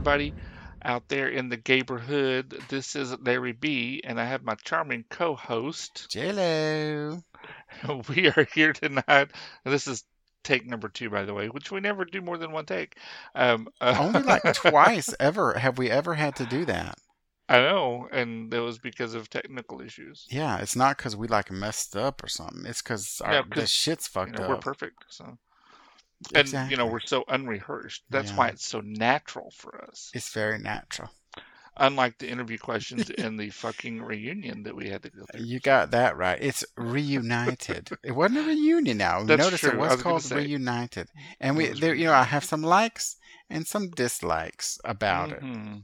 everybody out there in the neighborhood. This is Larry B, and I have my charming co-host. JLo. We are here tonight. This is take number two, by the way, which we never do more than one take. Um, uh, Only like twice ever have we ever had to do that. I know, and it was because of technical issues. Yeah, it's not because we like messed up or something. It's because Yeah, the shit's You fucked know, up. we're perfect, so and you know we're so unrehearsed. That's Yeah. why it's so natural for us. It's very natural. Unlike the interview questions in the fucking reunion that we had to go through. You got that right. It's reunited. it wasn't a reunion now. That's Notice true. it was was called say. reunited. And we there you know, I have some likes and some dislikes about it. Mm-hmm.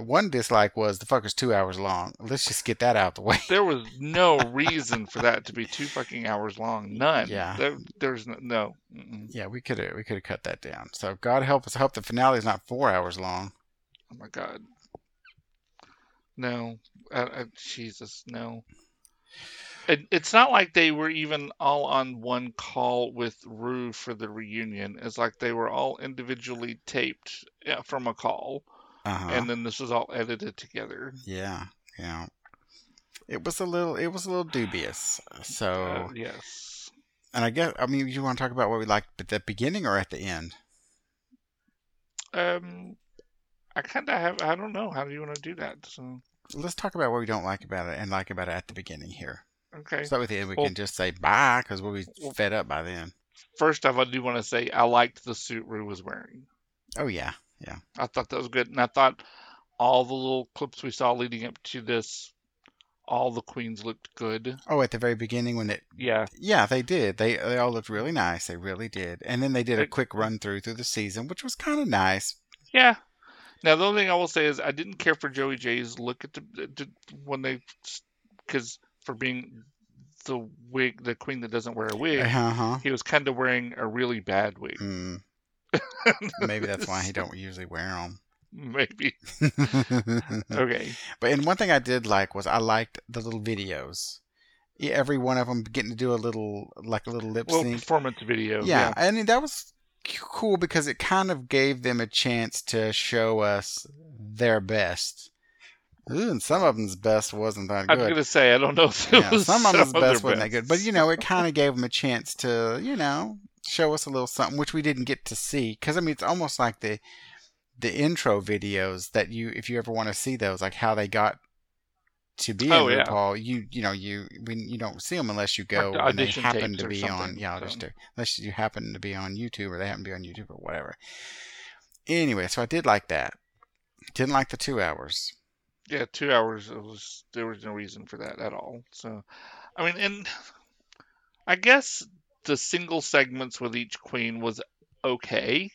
One dislike was the fucker's two hours long. Let's just get that out the way. There was no reason for that to be two fucking hours long. None. Yeah. There, there's no. no. Yeah, we could have we could have cut that down. So God help us. I hope the finale is not four hours long. Oh my god. No. I, I, Jesus, no. It, it's not like they were even all on one call with Rue for the reunion. It's like they were all individually taped from a call, Uh-huh. and then this was all edited together. yeah, yeah. It was a little it was a little dubious. So Uh, yes. and I guess I mean you want to talk about what we liked at the beginning or at the end? Um, I kind of have. I don't know. How do you want to do that? So, Let's talk about what we don't like about it and like about it at the beginning here. okay. Start with the end. We Well- can just say bye because we'll be Well- fed up by then. First off, I do want to say I liked the suit Rue was wearing. Oh yeah, I thought that was good, and I thought all the little clips we saw leading up to this, all the queens looked good. Oh, at the very beginning when it Yeah, yeah they did they they all looked really nice. They really did. And then they did a quick run through through the season, which was kind of nice. yeah. Now the only thing I will say is I didn't care for Joey Jay's look at the, the when they, because for being the wig, the queen that doesn't wear a wig, Uh huh. he was kind of wearing a really bad wig. Mm, maybe that's why he don't usually wear them. Maybe. Okay. But and one thing I did like was I liked the little videos. Every one of them getting to do a little like a little lip Well, sync. performance video. Yeah, I mean that was cool because it kind of gave them a chance to show us their best. Ooh, and some of them's best wasn't that good. I'm gonna say I don't know if it Yeah, was some of them's their best wasn't that good, but you know, it kind of gave them a chance to, you know, show us a little something which we didn't get to see. Because I mean, it's almost like the the intro videos that you, if you ever want to see those, like how they got to be Oh, in yeah. RuPaul, you you know you when you don't see them unless you go and they happen to be on yeah so. just unless you happen to be on YouTube or they happen to be on YouTube or whatever. Anyway, so I did like that. Didn't like the two hours. Yeah, two hours. It was there was no reason for that at all. So, I mean, and I guess the single segments with each queen was okay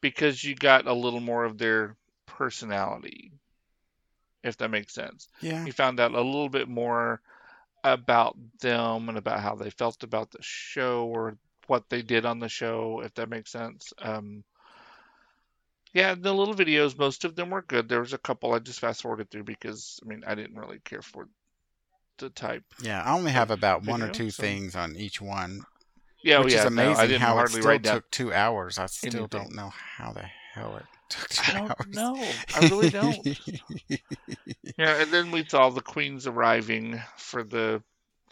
because you got a little more of their personality, if that makes sense. Yeah. You found out a little bit more about them and about how they felt about the show or what they did on the show, if that makes sense. Um, yeah, the little videos, most of them were good. There was a couple I just fast forwarded through because I mean I didn't really care for the type. Yeah, I only have about one or two so- things on each one, Yeah, which yeah, is no, amazing I didn't how it hardly still down. took two hours. I still anything. don't know how the hell it took two I don't hours. know. I really don't. Yeah, and then we saw the queens arriving for the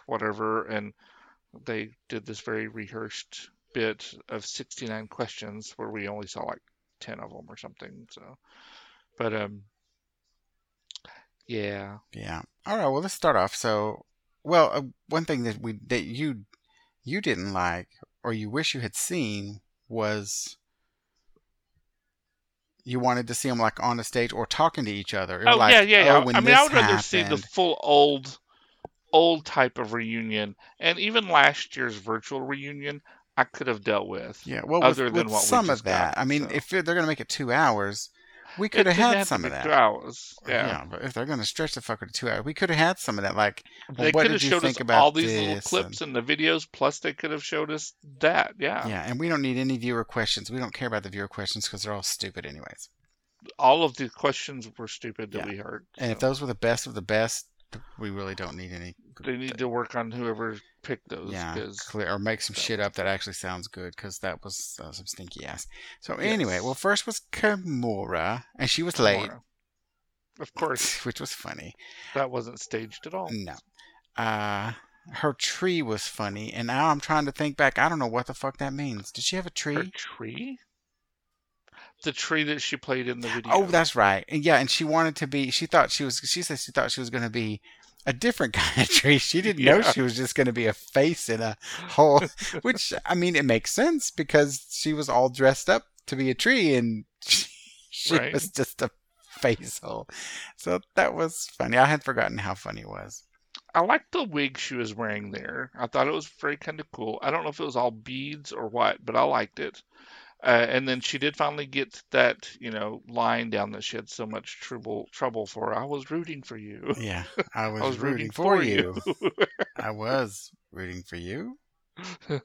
whatever, and they did this very rehearsed bit of 69 questions where we only saw like 10 of them or something. So, but um, yeah, yeah. All right. Well, let's start off. So, well, uh, one thing that we that you you didn't like or you wish you had seen was you wanted to see them like on the stage or talking to each other. Oh like, yeah, yeah, yeah. Oh, I mean, I would rather see the full old, old type of reunion, and even last year's virtual reunion, I could have dealt with. Yeah, well, other with, than with what some of that. got, I mean, so. if they're going to make it two hours, we could have had some of that. Two hours. Yeah. but if they're going to stretch the fucker to two hours, we could have had some of that. Like, well, They what could have showed us about all these little clips and the videos, plus they could have showed us that. Yeah. yeah, and we don't need any viewer questions. We don't care about the viewer questions because they're all stupid anyways. All of the questions were stupid that Yeah. we heard. And if those were the best of the best, we really don't need any they need to work on whoever picked those. yeah, clear, or make some that shit up that actually sounds good because that was uh, some stinky ass. So Yes. anyway, well, first was Kahmora, and she was late, Of course, which was funny. that wasn't staged at all. No, uh, her tree was funny, and now I'm trying to think back. I don't know what the fuck that means. Did she have a Her tree? The tree that she played in the video. Oh, that's right. And yeah, and she wanted to be. She thought she was. She said she thought she was going to be a different kind of tree. She didn't know she was just going to be a face in a hole. Which I mean, it makes sense because she was all dressed up to be a tree, and she, she Right. was just a face hole. So that was funny. I had forgotten how funny it was. I liked the wig she was wearing there. I thought it was very kind of cool. I don't know if it was all beads or what, but I liked it. Uh, and then she did finally get that, you know, line down that she had so much trouble trouble for. I was rooting for you. Yeah, I was, I was rooting, for you. I was rooting for you.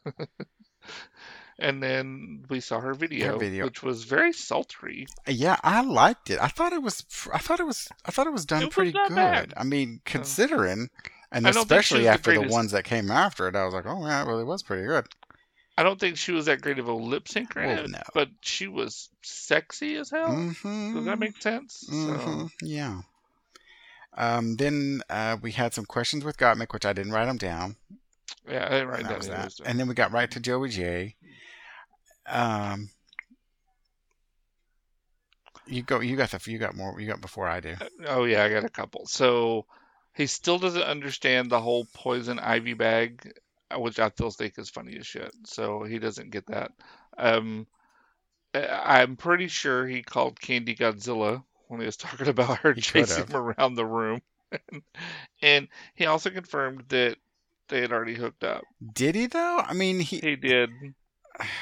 and then we saw her video, video. which was very sultry. Yeah, I liked it. I thought it was. I thought it was. I thought it was done It pretty not good. bad. I mean, considering, and I don't think she especially was the after the ones that came after it, I was like, oh yeah, it really was pretty good. I don't think she was that great of a lip syncer, in Well, no. but she was sexy as hell. hmm Does that make sense? hmm So, Yeah. Um, then uh, we had some questions with Gottmik, which I didn't write them down. yeah, I didn't write that down was any of that. And then we got right to Joey Jay. Um, you go. You got the. You got more. You got before I do. Oh yeah, I got a couple. So he still doesn't understand the whole poison ivy bag, uh, which I still think is funny as shit. So he doesn't get that. Um, I- I'm pretty sure he called Kandy Godzilla when he was talking about her He chasing him around the room, and he also confirmed that they had already hooked up. Did he though? I mean, he. He did.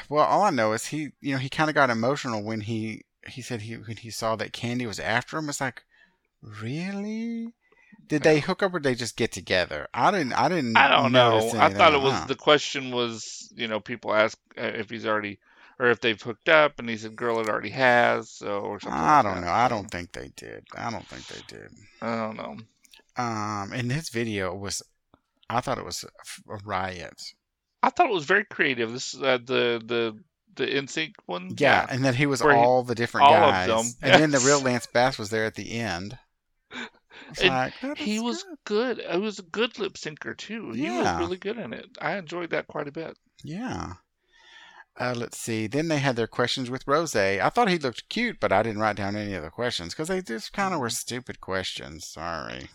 Well, all I know is he, you know, he kind of got emotional when he he said he when he saw that Kandy was after him. It's like, really? Did they hook up or did they just get together? I didn't. I didn't. I don't know. I thought it was that. the question was, you know, people ask uh, if he's already or if they've hooked up, and he said, "Girl, it already has." So or something. I like don't that. know. I don't think they did. I don't think they did. I don't know. Um, and this video was, I thought it was a riot. I thought it was very creative. This uh, the the the NSYNC one. Yeah, and then he was Where he- all the different all of guys, them, and then the real Lance Bass was there at the end. And like, he was good. good. He was a good lip syncer too. He was Yeah. really good in it. I enjoyed that quite a bit. Yeah. Uh, let's see. Then they had their questions with Rose. I thought he looked cute, but I didn't write down any of the questions because they just kind of were stupid questions. Sorry.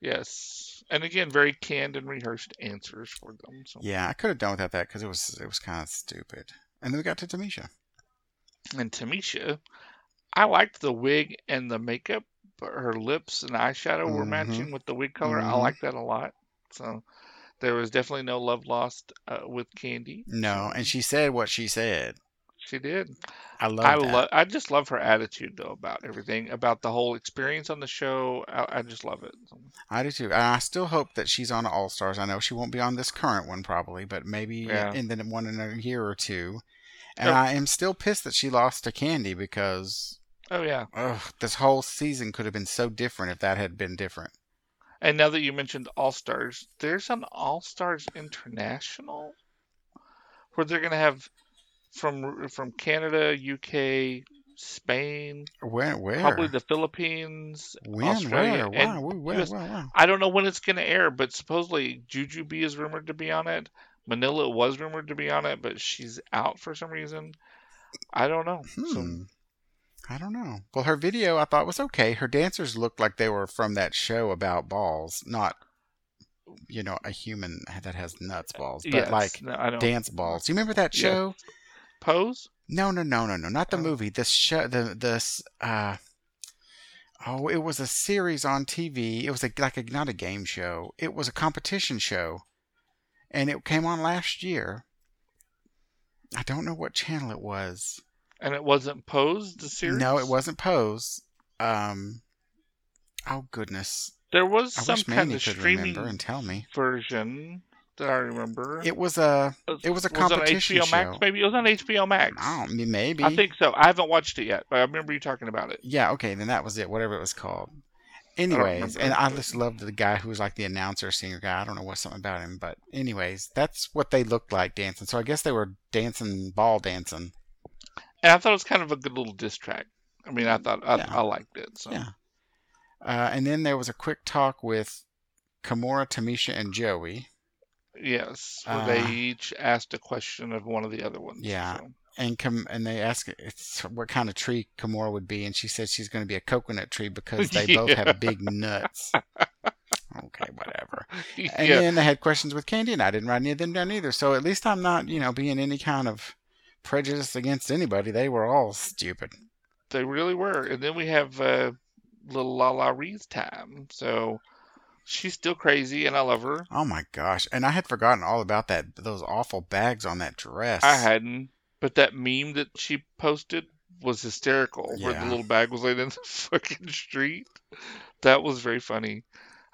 Yes, and again, very canned and rehearsed answers for them. So. Yeah, I could have done without that because it was it was kind of stupid. And then we got to Tamisha. And Tamisha, I liked the wig and the makeup, her lips and eyeshadow were Mhm. matching with the wig color. I Mhm. like that a lot. So there was definitely no love lost uh, with Kandy. No, and she said what she said. she did. I love I love. I just love her attitude though about everything, about the whole experience on the show. I, I just love it. I do too. And I still hope that she's on All Stars. I know she won't be on this current one probably, but maybe Yeah. in the one in a year or two. And Yep. I am still pissed that she lost to Kandy because oh yeah. ugh, this whole season could have been so different if that had been different. And now that you mentioned All Stars, there's an All Stars International where they're gonna have from from Canada, UK, Spain, Where? Where? probably the Philippines, when? Australia, Where? and. Where? US. Where? I don't know when it's gonna air, but supposedly Jujubee is rumored to be on it. Manila was rumored to be on it, but she's out for some reason. I don't know. So Hmm. I don't know. Well, her video I thought was okay. Her dancers looked like they were from that show about balls, not you know a human that has nuts balls, but yes, like no, dance balls. You remember that Yeah. show? pose. No, no, no, no, no, not the Oh. movie. This show, the the uh, oh, it was a series on TV. It was a, like a not a game show. It was a competition show, and it came on last year. I don't know what channel it was. And it wasn't Pose, the series? No, it wasn't Pose. Um, oh goodness, There was I some kind of streaming remember and tell me. version that I remember. It was a. it was a it on competition HBO Max, show. maybe? It was on HBO Max. I don't, maybe. I think so. I haven't watched it yet, but I remember you talking about it. Yeah, okay, then that was it, whatever it was called. Anyways, and. I just loved the guy who was like the announcer singer guy. I don't know what's something about him, but anyways, that's what they looked like dancing. So I guess they were dancing, ball dancing. And I thought it was kind of a good little diss track. I mean, I thought I, Yeah. I liked it. So Yeah. Uh, and then there was a quick talk with Kahmora, Tamisha, and Joey. yes, where Uh, they each asked a question of one of the other ones. Yeah. so. And com- and they asked it's what kind of tree Kahmora would be, and she said she's going to be a coconut tree because they both Yeah. have big nuts. okay, whatever. And yeah, then they had questions with Kandy, and I didn't write any of them down either. So at least I'm not, you know, being any kind of prejudice against anybody. They were all stupid. they really were. And then we have uh, little LaLa Ri's time. So she's still crazy, and I love her. Oh my gosh! And I had forgotten all about that. Those awful bags on that dress. I hadn't, but that meme that she posted was hysterical, yeah. where the little bag was laid in the fucking street. That was very funny.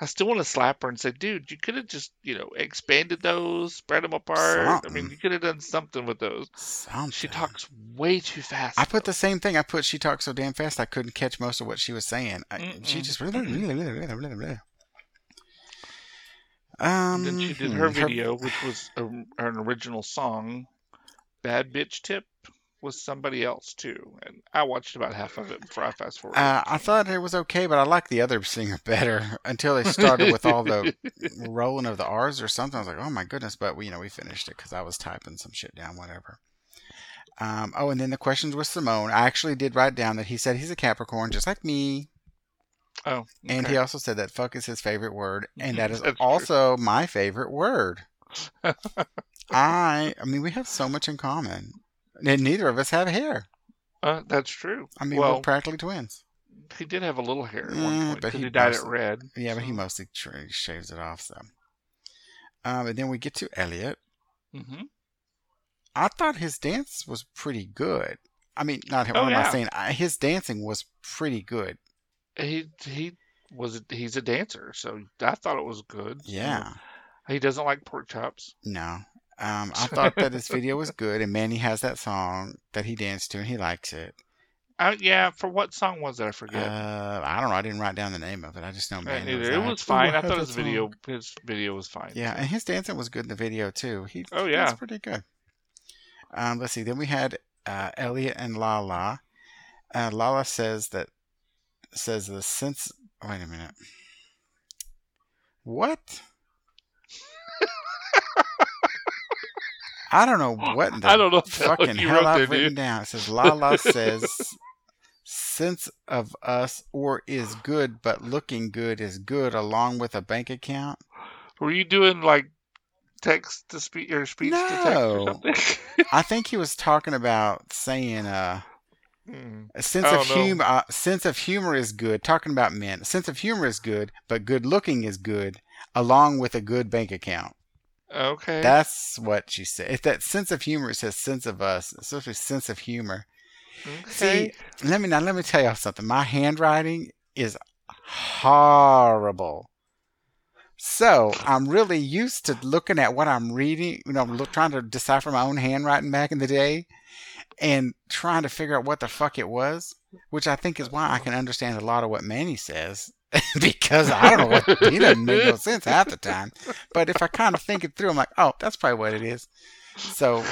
I still want to slap her and say, dude, you could have just, you know, expanded those, spread them apart. I mean, you could have done something with those. Something. She talks way too fast. I put though. the same thing. I put she talks so damn fast I couldn't catch most of what she was saying. I, she just really, really, really, really, really, really. Um, And then she did hmm, her video, which was a, an original song. Bad Bitch Tip was somebody else too, and I watched about half of it before I fast forward. Uh, I thought it was okay, but I liked the other singer better until they started with all the rolling of the R's or something. I was like, oh my goodness! But we, you know, we finished it because I was typing some shit down, whatever. Um, oh, and then the questions with Symone. I actually did write down that he said he's a Capricorn, just like me, oh, and he also said that "fuck" is his favorite word, and that is That's true. also my favorite word. I, I mean, we have so much in common, and neither of us have hair. Uh, that's true. I mean, well, we're practically twins. he did have a little hair at one point but he he, dyed mostly- it red. Yeah, but he mostly shaves it off. So, um, and then we get to Elliot. Mhm. I thought his dance was pretty good. I mean, not what Oh, am I saying? I, his dancing was pretty good. He he was he's a dancer, so I thought it was good. Yeah. He doesn't like pork chops. No. Um, I thought that this video was good, and Manny has that song that he danced to, and he likes it. Uh, yeah, for what song was it? I forget. Uh, I don't know. I didn't write down the name of it. I just know Uh, Manny either. was it was "Ooh, fine. I thought his video his video was fine. Yeah, and his dancing was good in the video too. He Oh, yeah. was pretty good. Um, let's see. Then we had uh, Elliot and Lala. Uh, Lala says that says the sense. Wait a minute. What? I don't know what in the I don't know fucking hell wrote I've written dude. down. It says Lala says sense of us or is good, but looking good is good along with a bank account. Were you doing like text to speech or speech to text No. or something? I think he was talking about saying uh, Hmm. a sense of no. humor. Uh, sense of humor is good. Talking about men, a sense of humor is good, but good looking is good, along with a good bank account. Okay. That's what she said. If that sense of humor, it says sense of us. It's supposed sense of humor. okay. See, let me now. Let me tell y'all something. My handwriting is horrible. So I'm really used to looking at what I'm reading. You know, look, trying to decipher my own handwriting back in the day, and trying to figure out what the fuck it was. Which I think is why I can understand a lot of what Manny says because I don't know what he doesn't make no sense half the time. But if I kind of think it through, I'm like, oh, that's probably what it is. So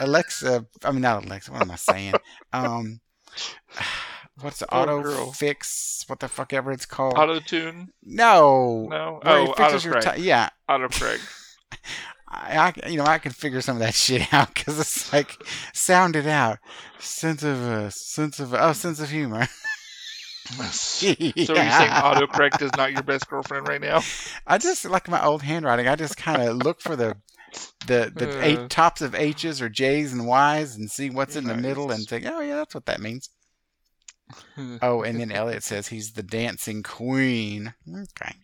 Alexa, I mean not Alexa. What am I saying? Um, what's the auto girl. fix? What the fuck ever it's called? Auto tune? no, No. where Oh, fixes your ti- yeah. Autocorrect. I, I, you know, I can figure some of that shit out because it's like sound it out. Sense of uh, sense of oh, sense of humor. So are you saying autocorrect is not your best girlfriend right now? I just like my old handwriting. I just kind of look for the the the Uh. eight tops of H's or J's and Y's and see what's in the middle and think, oh yeah, that's what that means. Oh, and then Elliot says he's the dancing queen. Okay.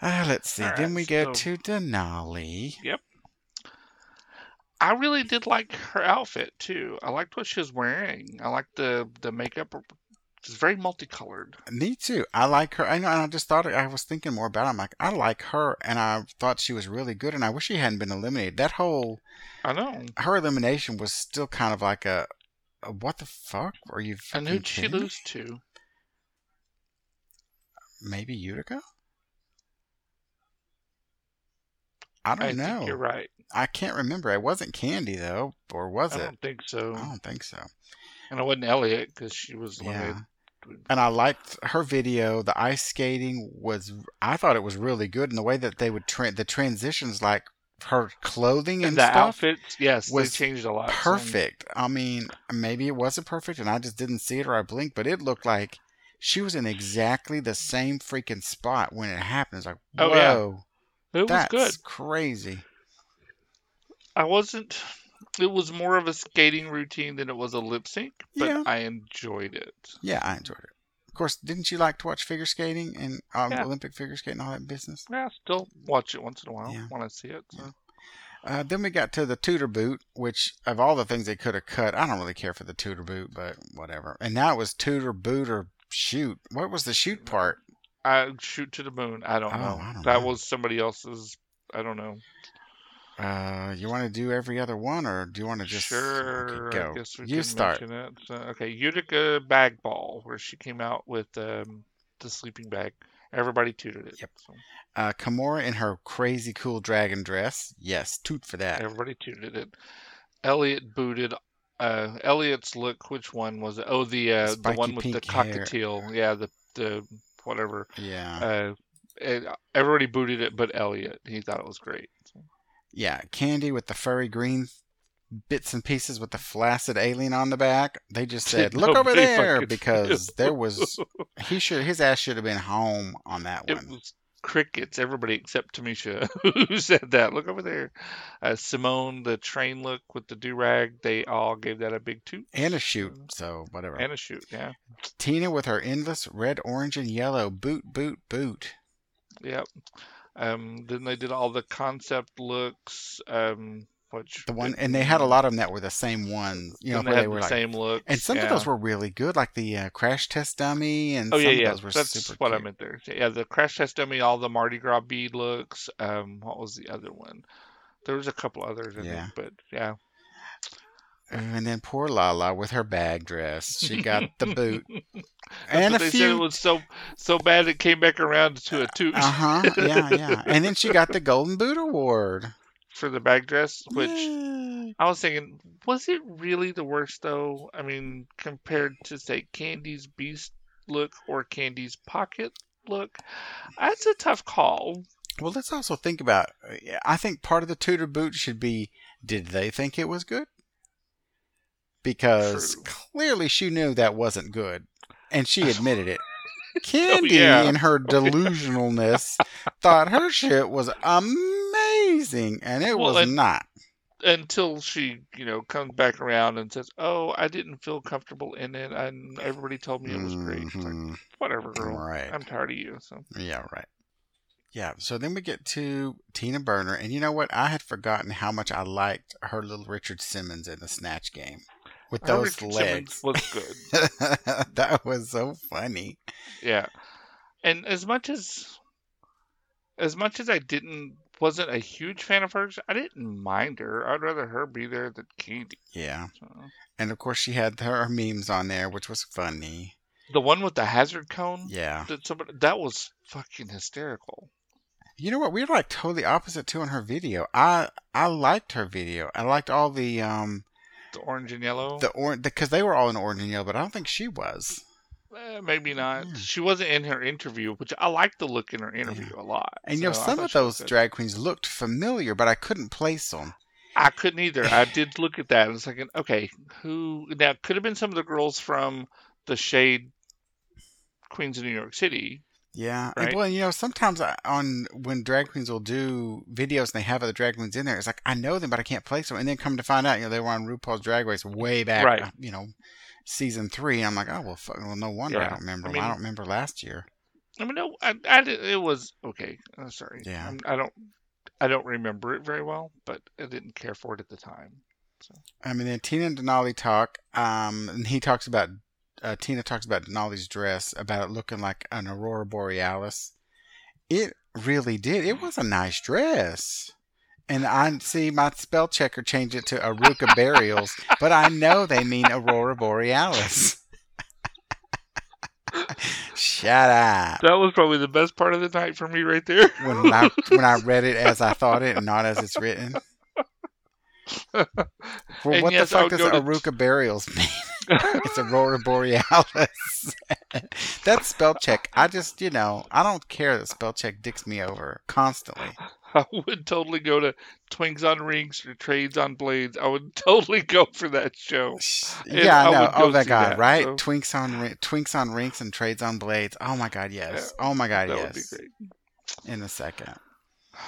Uh, let's see. Then we get so- to Denali. I really did like her outfit too. I liked what she was wearing. I liked the the makeup. It's very multicolored. Me too. I like her. I know. And I just thought I was thinking more about. It. I'm like, I like her, and I thought she was really good. And I wish she hadn't been eliminated. That whole I know. her elimination was still kind of like a, a what the fuck? Are you? And who'd she lose to? maybe Utica. I don't I know. you're right. I can't remember. It wasn't Kandy though, or was I it? I don't think so. I don't think so. And it wasn't Elliot because she was the Yeah. And I liked her video. The ice skating was. I thought it was really good, and the way that they would tra- the transitions, like her clothing and, and the stuff, outfits. Yes, they was changed a lot. so- perfect. I mean, maybe it wasn't perfect, and I just didn't see it or I blinked, but it looked like she was in exactly the same freaking spot when it happened. It's like, Oh, yeah. It was that's good. crazy. I wasn't. It was more of a skating routine than it was a lip sync, but Yeah. I enjoyed it. Yeah, I enjoyed it. Of course, didn't you like to watch figure skating and um, Yeah. Olympic figure skating and all that business? Yeah, I still watch it once in a while Yeah. when I see it. So. Uh, then we got to the Toot or Boot, which of all the things they could have cut, I don't really care for the Toot or Boot, but whatever. And now it was Toot or Boot or shoot. What was the shoot part? I shoot to the moon. I don't Oh, know. I don't that know. was somebody else's. I don't know. Uh, you want to do every other one, or do you want to just sure. okay, go? I guess we you start. it. So, okay, Utica bag ball, where she came out with um, the sleeping bag. Everybody tooted it. Yep. So Uh, Kahmora in her crazy cool dragon dress. Yes, toot for that. everybody tooted it. Elliot booted. Uh, Elliot's look. Which one was it? Oh, the uh, the one with the pink hair. cockatiel. Yeah, the the whatever. Yeah, Uh, everybody booted it, but Elliot. He thought it was great. Yeah. Kandy with the furry green bits and pieces with the flaccid alien on the back. They just said, "Look over there," because there was he should his ass should have been home on that It one. was crickets. Everybody except Tamisha who said that. Look over there. Uh, Symone, the train look with the do rag. They all gave that a big toot and a shoot. So whatever. and a shoot. Yeah. Tina with her endless red, orange, and yellow boot, boot, boot. Yep. Um, then they did all the concept looks. Um, which The one, and they had a lot of them that were the same ones. You know, they they were the like, same look. and some yeah. of those were really good, like the uh, crash test dummy, and Oh some yeah, of yeah. those were That's what I cute. meant there. Yeah, the crash test dummy, all the Mardi Gras bead looks. Um, what was the other one? There was a couple others, I Yeah. think, but yeah. And then poor Lala with her bag dress, she got the boot and a they said it few. was so so bad it came back around to a toot Uh huh. Yeah, yeah. And then she got the Golden Boot Award. For the bag dress, which Yay. I was thinking, was it really the worst though? I mean, compared to say Kandy's Beast look or Kandy's Pocket look, that's a tough call. Well, let's also think about. I think part of the Toot or Boot should be: Did they think it was good? Because True. clearly she knew that wasn't good, and she admitted it. Oh, Kandy, Oh, yeah. in her oh, delusionalness, thought her shit was amazing, and it Well, was and- not. Until she, you know, comes back around and says, "Oh, I didn't feel comfortable in it, and everybody told me it was great." It's like, mm-hmm. whatever, girl. Right. I'm tired of you. So Yeah, right. Yeah, so then we get to Tina Burner, and you know what? I had forgotten how much I liked her little Richard Simmons in the Snatch game with Her those Richard legs. Simmons was good. that was so funny. Yeah. And as much as as much as I didn't wasn't a huge fan of hers, I didn't mind her. I'd rather her be there than Kandy. Yeah, So. and of course she had her memes on there, which was funny. The one with the hazard cone Yeah, that somebody that was fucking hysterical. you know what? We were like totally opposite too on her video. I I liked her video. I liked all the um The orange and yellow. the or because they were all in orange and yellow, but I don't think she was. Eh, maybe not. Yeah. She wasn't in her interview, which I liked the look in her interview a lot. And you know, some of those drag queens looked familiar, but I couldn't place them. I couldn't either. I did look at that and was like, okay, who now could have been some of the girls from the Shade Queens of New York City. Yeah, and Right. well, you know, sometimes I, on when drag queens will do videos and they have other drag queens in there, it's like I know them, but I can't place them, and then come to find out, you know, they were on RuPaul's Drag Race way back, Right. uh, you know, season three. I'm like, oh well, fuck, well, no wonder I don't remember. I them. I don't remember last year. I mean, no, I, I it was okay. I'm sorry. Yeah. I'm, I don't, I don't remember it very well, but I didn't care for it at the time. So. I mean, then Tina and Denali talk, um, and he talks about uh, Tina talks about Denali's dress, about it looking like an aurora borealis. It really did. It was a nice dress. And I see my spell checker change it to Aruka Burials, but I know they mean Aurora Borealis. Shut up. That was probably the best part of the night for me, right there. When I when I read it as I thought it and not as it's written. Well, And what yes, the fuck does go to- Burials mean? it's Aurora Borealis. That's spell check. I just, you know, I don't care that spell check dicks me over constantly. I would totally go to Twinks on Rings or Trades on Blades. I would totally go for that show. Yeah, know. Oh my god, that, right? so- Twinks on Twinks on Rinks and Trades on Blades. Oh my god, yes. Oh my god, that would be yes. great. In a second.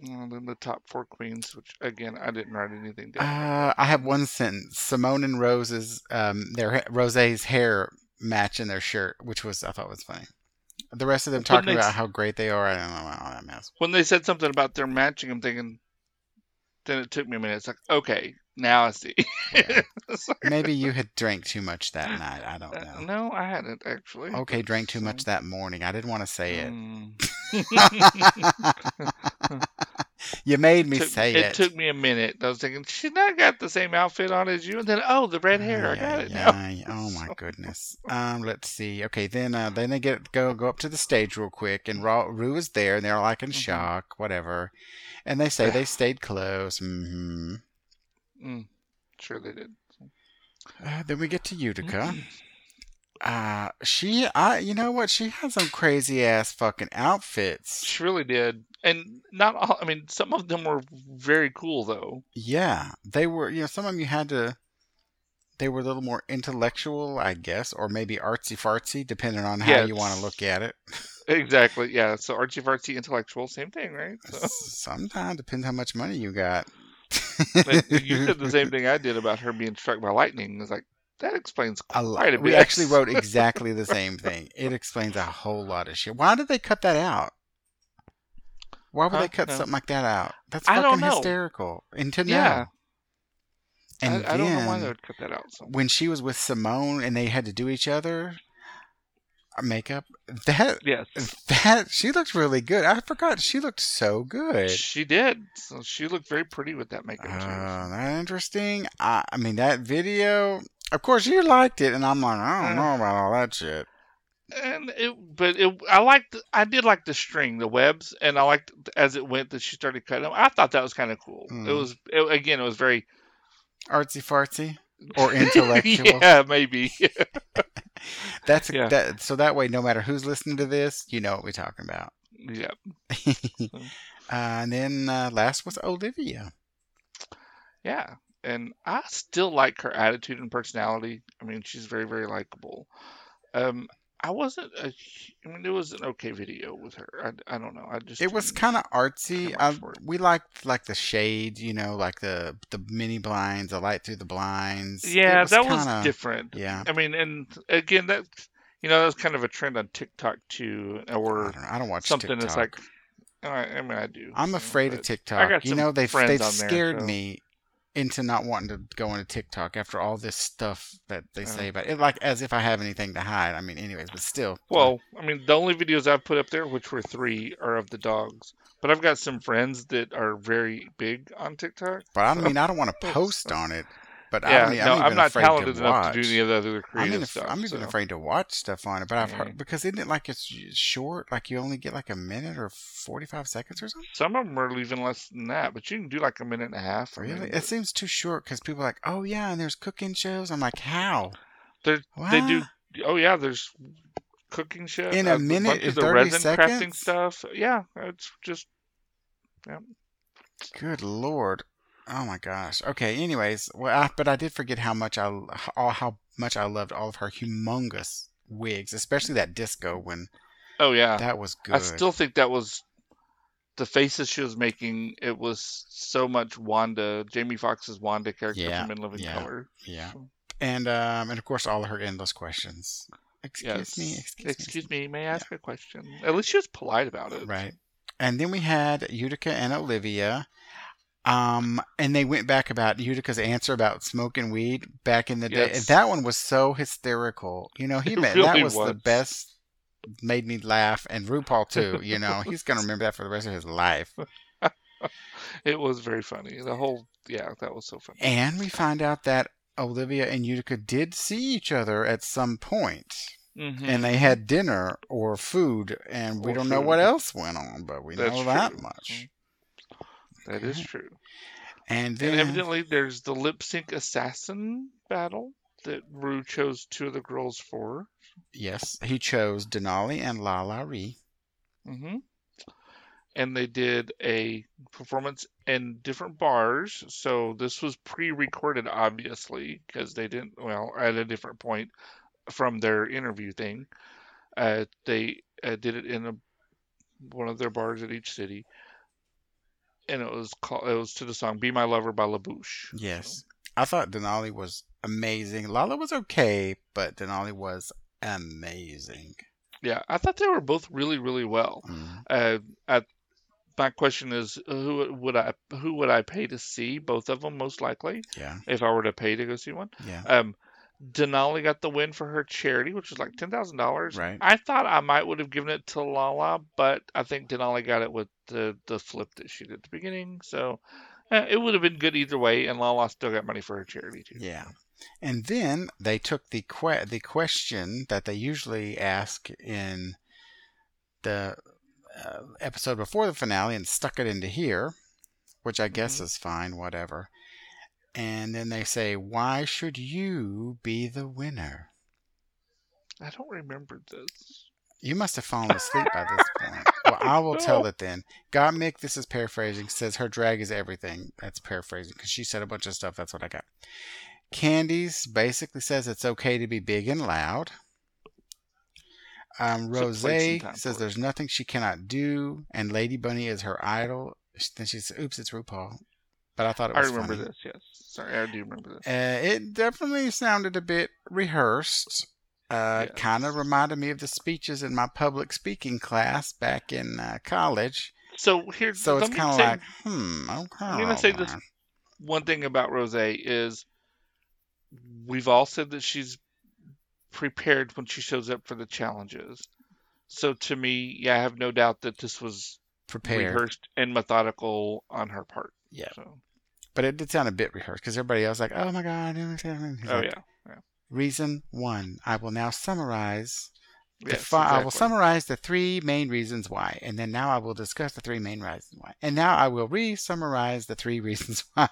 And then the top four queens, which again I didn't write anything down. Uh, I have one sentence. Symone and Rose's, um, their Rose's hair match in their shirt, which was I thought was funny. The rest of them talking about how great they are. I don't know all that mess. when they said something about their matching, I'm thinking. Then it took me a minute. It's like, okay, now I see. Yeah. Like, Maybe you had drank too much that night. I don't uh, know. no, I hadn't actually. Okay, drank too much that morning. I didn't want to say it. Mm. you made me Took- say it it. took me a minute. I was thinking, she's not got the same outfit on as you. And then, oh, the red hair. I got it ay, now. Oh my goodness. Um, let's see. Okay, then uh, then they get go go up to the stage real quick, and Ra- Rue is there, and they're like in Mhm. shock, whatever. And they say they stayed close. hmm Mm, sure they did. Uh, then we get to Utica. Mm-hmm. Uh, she, I, you know what? She had some crazy ass fucking outfits. She really did. And not all, I mean, some of them were very cool, though. Yeah, they were. You know, some of them you had to. They were a little more intellectual, I guess, or maybe artsy fartsy, depending on how you want to look at it. Exactly. Yeah. So artsy fartsy intellectual, same thing, right? So, Sometimes depends how much money you got. you said the same thing I did about her being struck by lightning. It's like, that explains A lot. a We actually wrote exactly the same thing. It explains a whole lot of shit. Why did they cut that out? Why would Huh? they cut No. something like that out? That's fucking hysterical. Until Yeah. now. And I, I don't know why they would cut that out. So. when she was with Symone and they had to do each other uh, makeup, that Yes. that she looked really good. I forgot she looked so good. She did. So she looked very pretty with that makeup. too. Uh, that interesting. I, I mean that video. Of course, you liked it, and I'm like, I don't Uh. know about all that shit. and it but it i liked i did like the string the webs and i liked as it went that she started cutting them i thought that was kind of cool it Mm. was it, again it was very Artsy fartsy or intellectual. yeah maybe That's Yeah. that. So that way, no matter who's listening to this, you know what we're talking about. yeah uh, and then uh, last was Olivia. yeah and i still like her attitude and personality i mean she's very very likable um i wasn't a, i mean it was an okay video with her i, I don't know i just It was kind of artsy. I, much for it. we liked like the shade, you know, like the the mini blinds, the light through the blinds. Yeah that kinda- was different Yeah, i mean and again that you know that was kind of a trend on tiktok too I or don't. I don't watch something TikTok. that's like I, I mean I do. I'm so, afraid of TikTok. got You know, they've they've on there, scared so- me into not wanting to go into TikTok after all this stuff that they uh-huh. say Oh. about it. Like as if I have anything to hide. I mean, anyways, but still. Well, I mean the only videos I've put up there, which were three, are of the dogs. But I've got some friends that are very big on TikTok. but I mean, I don't want to post on it. But yeah, I mean, no, I'm, I'm, not talented to enough watch. to do any of the other I'm, creative even, stuff. I'm even afraid to watch stuff on it, but I've Yeah. heard because isn't it like it's short? Like you only get like a minute or forty five seconds or something. Some of them are even less than that, but you can do like a minute and a half. Really, it seems too short because people are like, oh yeah, and there's cooking shows. I'm like, how? They do. Oh yeah, there's cooking show In a uh, minute Is the 30 resin crafting seconds? stuff. Yeah, it's just Yeah. Good lord. Oh my gosh. Okay. Anyways, well, I, but I did forget how much I all how much I loved all of her humongous wigs, especially that disco when oh yeah. that was good. I still think that was the faces she was making. It was so much Wanda, Jamie Foxx's Wanda character Yeah, from In Living yeah. Color. yeah. And um and of course all of her endless questions. Excuse Yes. me. Excuse, Excuse me, may I ask a question? At least she was polite about it. Right. And then we had Utica and Olivia. Um, and they went back about Utica's answer about smoking weed back in the day. That one was so hysterical. You know, he meant really that was, the best. Made me laugh, and RuPaul too. You know, he's gonna remember that for the rest of his life. It was very funny. The whole yeah, that was so funny. And we find out that Olivia and Utica did see each other at some point. Mhm. and they had dinner or food, and we Or don't know what else went on, but we That's know that true. much. That is true. And And then, evidently, there's the lip sync assassin battle that Rue chose two of the girls for. yes, he chose Denali and La LaLa Ri. hmm And they did a performance in different bars. So this was pre-recorded, obviously, because they didn't. Well, at a different point from their interview thing, uh, they uh, did it in a, one of their bars at each city, and it was called. It was to the song "Be My Lover" by La Bouche. Yes. I thought Denali was amazing. Lala was okay, but Denali was amazing. Yeah, I thought they were both really, really well. Mm. Uh, at my question is, who would I who would I pay to see both of them? Most likely, Yeah, if I were to pay to go see one. yeah. Um, Denali got the win for her charity, which was like ten thousand dollars. Right. I thought I might would have given it to Lala, but I think Denali got it with the the flip that she did at the beginning. So eh, it would have been good either way, and Lala still got money for her charity too. Yeah. And then they took the que- the question that they usually ask in the uh, episode before the finale and stuck it into here, which I guess Mhm. is fine, whatever. And then they say, "Why should you be the winner?" I don't remember this. You must have fallen asleep by this point. Well, I will tell it then. Gottmik, this is paraphrasing, says her drag is everything. That's paraphrasing because she said a bunch of stuff. That's what I got. Candies basically says it's okay to be big and loud. Um, Rose place in time says there's nothing she cannot do, and Lady Bunny is her idol. Then she says, "Oops, it's RuPaul." But I thought it was. I remember funny. this. Yes, sorry, I do remember this. Uh, it definitely sounded a bit rehearsed. Uh, Yes. Kind of reminded me of the speeches in my public speaking class back in uh, college. So here, So it's kind of like, hmm, okay. I'm gonna say this one thing about Rose is we've all said that she's prepared when she shows up for the challenges. So to me, yeah, I have no doubt that this was prepared. rehearsed and methodical on her part. Yeah. So, But it did sound a bit rehearsed because everybody else was like, oh my God. He's oh like, yeah, Reason one. I will now summarize. The yes, fi- I will summarize the three main reasons why, and then now I will discuss the three main reasons why, and now I will re-summarize the three reasons why.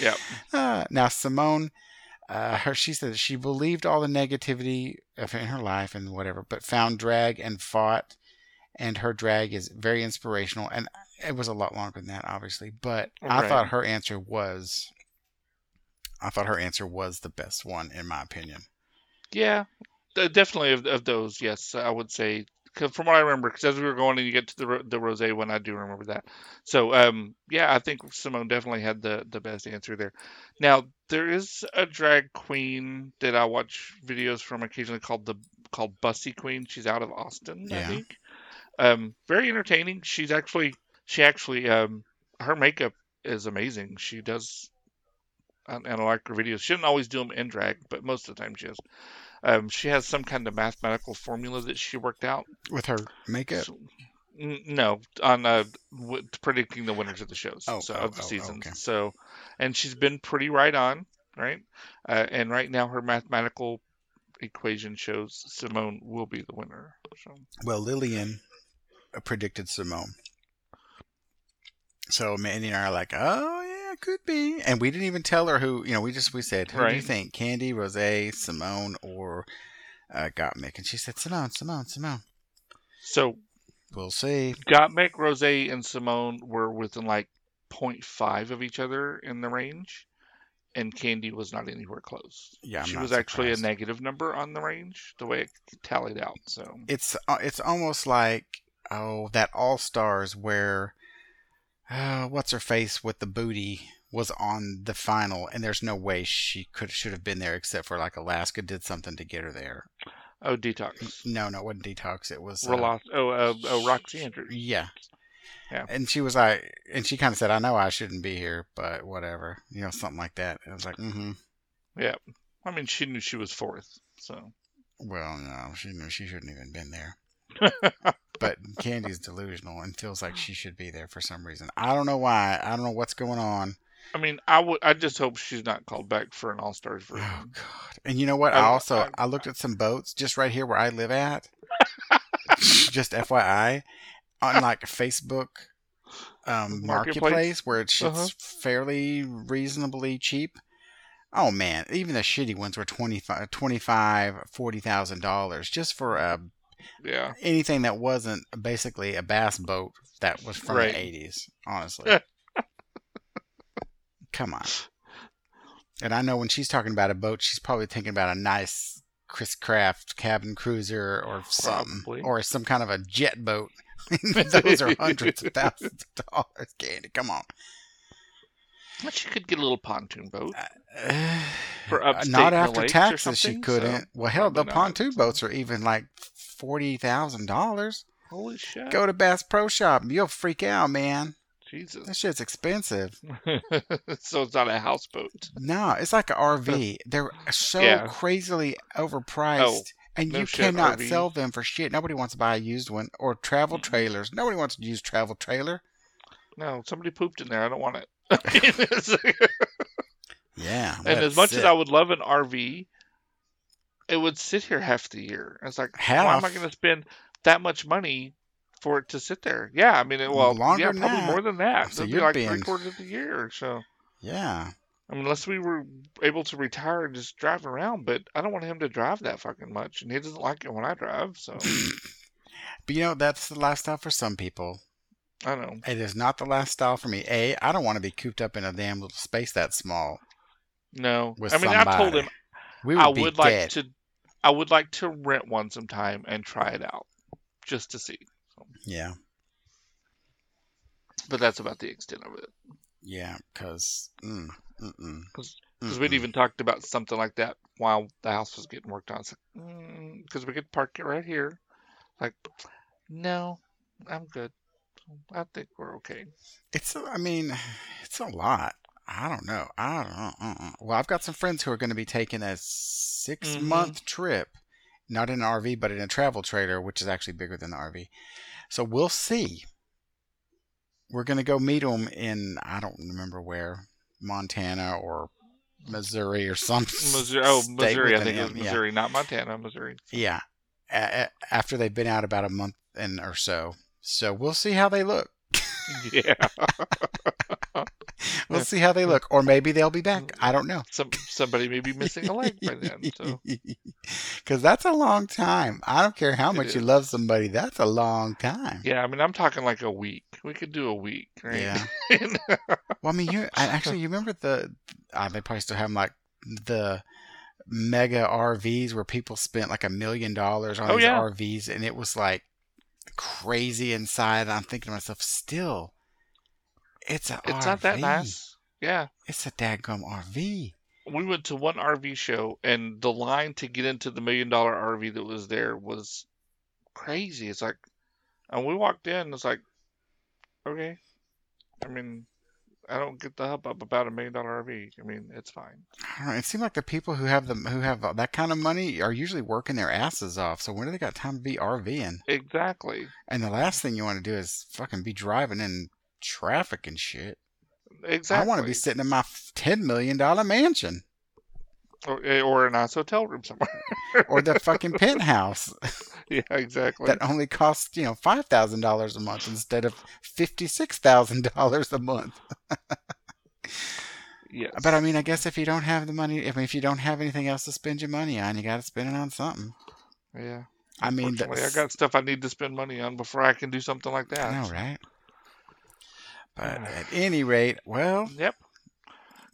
Yep. Uh, now Symone, uh, her she said she believed all the negativity of in her life and whatever, but found drag and fought, and her drag is very inspirational. And it was a lot longer than that, obviously, but I thought her answer was, I thought her answer was the best one in my opinion. Yeah, definitely of, of those. Yes, I would say 'cause from what I remember, because as we were going and you get to the the rose one, I do remember that. So um, yeah, I think Symone definitely had the the best answer there. Now there is a drag queen that I watch videos from occasionally called the called Bussy Queen. She's out of Austin, I Yeah. think. Um, very entertaining. She's actually she actually um her makeup is amazing. She does. And and I like her videos. She doesn't always do them in drag, but most of the time she is. Um, she has some kind of mathematical formula that she worked out. With her makeup, So- N- no, on uh, w- predicting the winners of the shows, Oh, so oh, of the oh, seasons. okay. So, and she's been pretty right on, right? Uh, and right now her mathematical equation shows Symone will be the winner. So, well, Lillian predicted Symone. So Mandy and I are like, oh yeah, it could be, and we didn't even tell her who. You know, we just we said, who do you think, Kandy, Rose, Symone, or uh, Gottmik? And she said Symone, Symone, Symone. so We'll see. Gottmik, Rose, and Symone were within like 0.5 of each other in the range, and Kandy was not anywhere close. Yeah, I'm she was actually a negative number on the range, the way it tallied out. So It's uh, it's almost like oh that All Stars where uh, what's her face with the booty was on the final, and there's no way she could should have been there except for like Alaska did something to get her there. oh, detox, No, no, it wasn't detox. It was uh, oh, uh, oh, Roxxxy Andrews. Yeah. Yeah. And she was like, and she kind of said, "I know I shouldn't be here, but whatever," you know, something like that. It was like, mm-hmm. Yeah, I mean she knew she was fourth, so Well, no, she knew she shouldn't even been there. But Kandy's delusional and feels like she should be there for some reason. I don't know why. I don't know what's going on. I mean, I would. I just hope she's not called back for an All Stars version. Oh God! And you know what? I, I- also I- I, looked at some boats just right here where I live at. just FYI, on like Facebook um, Marketplace? marketplace where it's, Uh-huh. fairly reasonably cheap. Oh man, even the shitty ones were 25 25 40,000 dollars just for uh, Yeah. anything that wasn't basically a bass boat that was from Right. the 80s, honestly. Come on. And I know when she's talking about a boat, she's probably thinking about a nice Chris Craft cabin cruiser or something, Probably. or some kind of a jet boat. Those are hundreds of thousands of dollars, Kandy. Come on. But she could get a little pontoon boat. Uh, For upstate not after taxes, she couldn't. so well, hell, the pontoon boats are even like forty thousand dollars. Holy shit! Go to Bass Pro Shop, you'll freak out, man. Jesus. That shit's expensive. so it's not a houseboat. No, it's like an RV. They're so Yeah. crazily oh, overpriced. Oh, and no you shit, cannot RV. sell them for shit. Nobody wants to buy a used one or travel trailers. Nobody wants to use travel trailer. No, somebody pooped in there. I don't want it. Yeah. and as much as I would love an RV, it would sit here half the year. It's like, why am I going to spend that much money for it to sit there? Yeah, I mean, it, well, Longer yeah, probably that. more than that. So It'd be like being- three quarters of the year. So, yeah. I mean, unless we were able to retire and just drive around, but I don't want him to drive that fucking much, and he doesn't like it when I drive. So, But you know, that's the lifestyle for some people. I know. It is not the lifestyle for me. A, I don't want to be cooped up in a damn little space that small. No, With I mean, I told somebody. him We would I would like to. I would like to rent one sometime and try it out, just to see. Yeah. But that's about the extent of it. Yeah. Because. Mm. Because we'd even talked about something like that while the house was getting worked on. It's like, because we could park it right here. Like, no, I'm good. I think we're okay. It's, a- I mean, it's a lot. I don't know. I don't know. Uh-uh. Well, I've got some friends who are going to be taking a 6 Mhm. month trip, not in an RV, but in a travel trailer, which is actually bigger than the RV. So we'll see. We're going to go meet them in, I don't remember where, Montana or Missouri or some Missouri, oh, Missouri. I think it was M, yeah. Missouri, not Montana. Missouri. Yeah. A- after they've been out about a month and or so. So we'll see how they look. Yeah. We'll see how they look. Or maybe they'll be back. I don't know. Some somebody may be missing a leg by then. So Because that's a long time. I don't care how much you love somebody. That's a long time. yeah, I mean, I'm talking like a week. We could do a week, right? Yeah. Well, I mean, you actually you remember the? Uh, they probably still have like the mega RVs where people spent like a million dollars on Oh, these yeah. RVs, and it was like crazy inside. I'm thinking to myself, still, it's a it's not that nice. Yeah. It's a dadgum RV. we went to one RV show, and the line to get into the million dollar RV that was there was crazy. It's like, and we walked in, it's like, okay. I mean, I don't get the hubbub about a million dollar RV. I mean, it's fine. I. It seems like the people who have the who have that kind of money are usually working their asses off. So when do they got time to be RVing? Exactly. And the last thing you want to do is fucking be driving in traffic and shit. Exactly. I want to be sitting in my ten million dollar mansion or, eh, or a nice hotel room somewhere. or the fucking penthouse yeah, exactly. that only costs you know five thousand dollars a month instead of fifty six thousand dollars a month. yes. But I mean, I guess if you don't have the money, I mean, if you don't have anything else to spend your money on, you got to spend it on something. yeah. I mean, I got stuff I need to spend money on before I can do something like that. I know, right? But at any rate, well, Yep.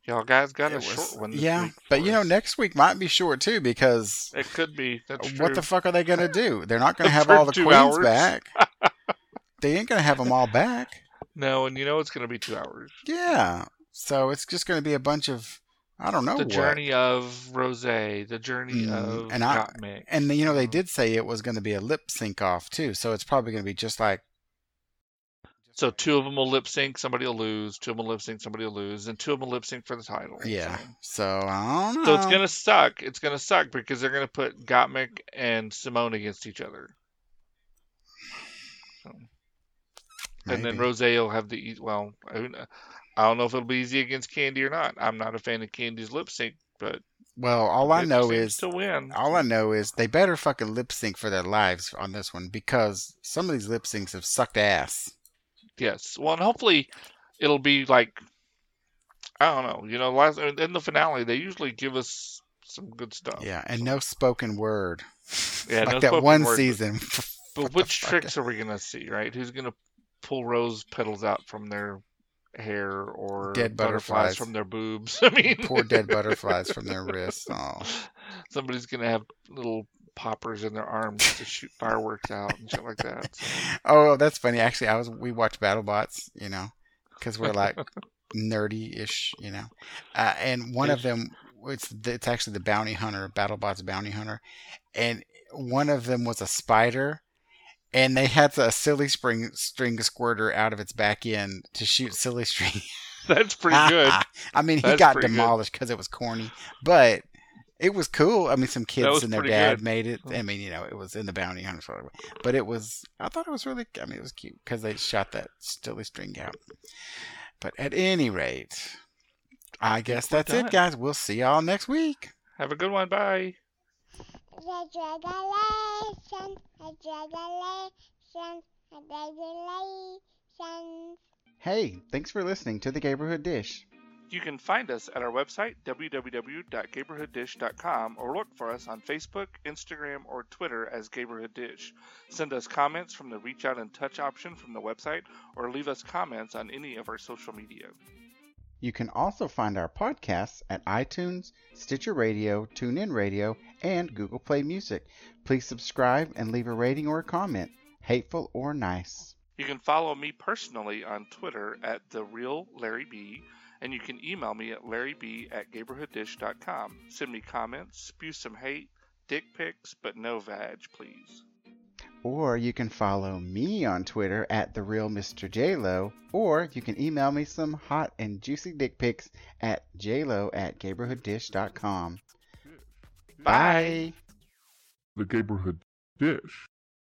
Y'all guys got a was- short one. Yeah. But for you know, next week might be short too because it could be. That's true. what the fuck are they gonna do? They're not gonna have all the queens hours. back. they ain't gonna have them all back. No, and you know it's going to be two hours. Yeah. So it's just gonna be a bunch of I don't know the what. journey of Rose, the journey Mm, of and I-. And you know they did say it was gonna be a lip sync off too, so it's probably gonna be just like So two of them will lip sync, somebody will lose. Two of them will lip sync, somebody will lose, and two of them will lip sync for the title. yeah. So, So I don't know. so it's gonna suck. It's gonna suck because they're gonna put Gottmik and Symone against each other, and then. Rose will have the well. I don't know if it'll be easy against Kandy or not. I'm not a fan of Kandy's lip sync, but Well, all I know is to win. all I know is they better fucking lip sync for their lives on this one because some of these lip syncs have sucked ass. Yes. Well, and hopefully it'll be like I don't know. You know, last in the finale they usually give us some good stuff. Yeah, and no spoken word. Yeah, like no that spoken one word, but- season. But the which tricks are we gonna see? Right? Who's gonna pull rose petals out from their hair or Dead butterflies butterflies. from their boobs? I mean, Poor dead butterflies from their wrists. Oh. Somebody's gonna have little poppers in their arms to shoot fireworks out and shit like that. So, Oh, that's funny. Actually, I was we watch BattleBots, you know, because we're like nerdy-ish, you know. Uh, and one of them, it's it's actually the bounty hunter, BattleBots bounty hunter, and one of them was a spider, and they had a silly spring string squirter out of its back end to shoot silly string. that's pretty good. I mean, he That's got demolished because it was corny, but. It was cool. I mean, some kids and their dad good. made it. I mean, you know, it was in the bounty hunter, sort of, but it was. I thought it was really. I mean, it was cute because they shot that silly string out. But at any rate, I guess we're that's it, guys. We'll see y'all next week. Have a good one. Bye. Hey, thanks for listening to the Gayborhood Dish. You can find us at our website, www.gayborhooddish.com, or look for us on Facebook, Instagram, or Twitter as Gayborhood Dish. Send us comments from the Reach Out and Touch option from the website, or leave us comments on any of our social media. You can also find our podcasts at iTunes, Stitcher Radio, TuneIn Radio, and Google Play Music. Please subscribe and leave a rating or a comment, hateful or nice. You can follow me personally on Twitter at the real Larry B, and you can email me at larryb at gayborhooddish.com. Send me comments, spew some hate, dick pics, but no vag, please. Or you can follow me on Twitter at the real Mr. JLo, or you can email me some hot and juicy dick pics at jlo at gayborhooddish.com. Bye. The Gayborhood Dish.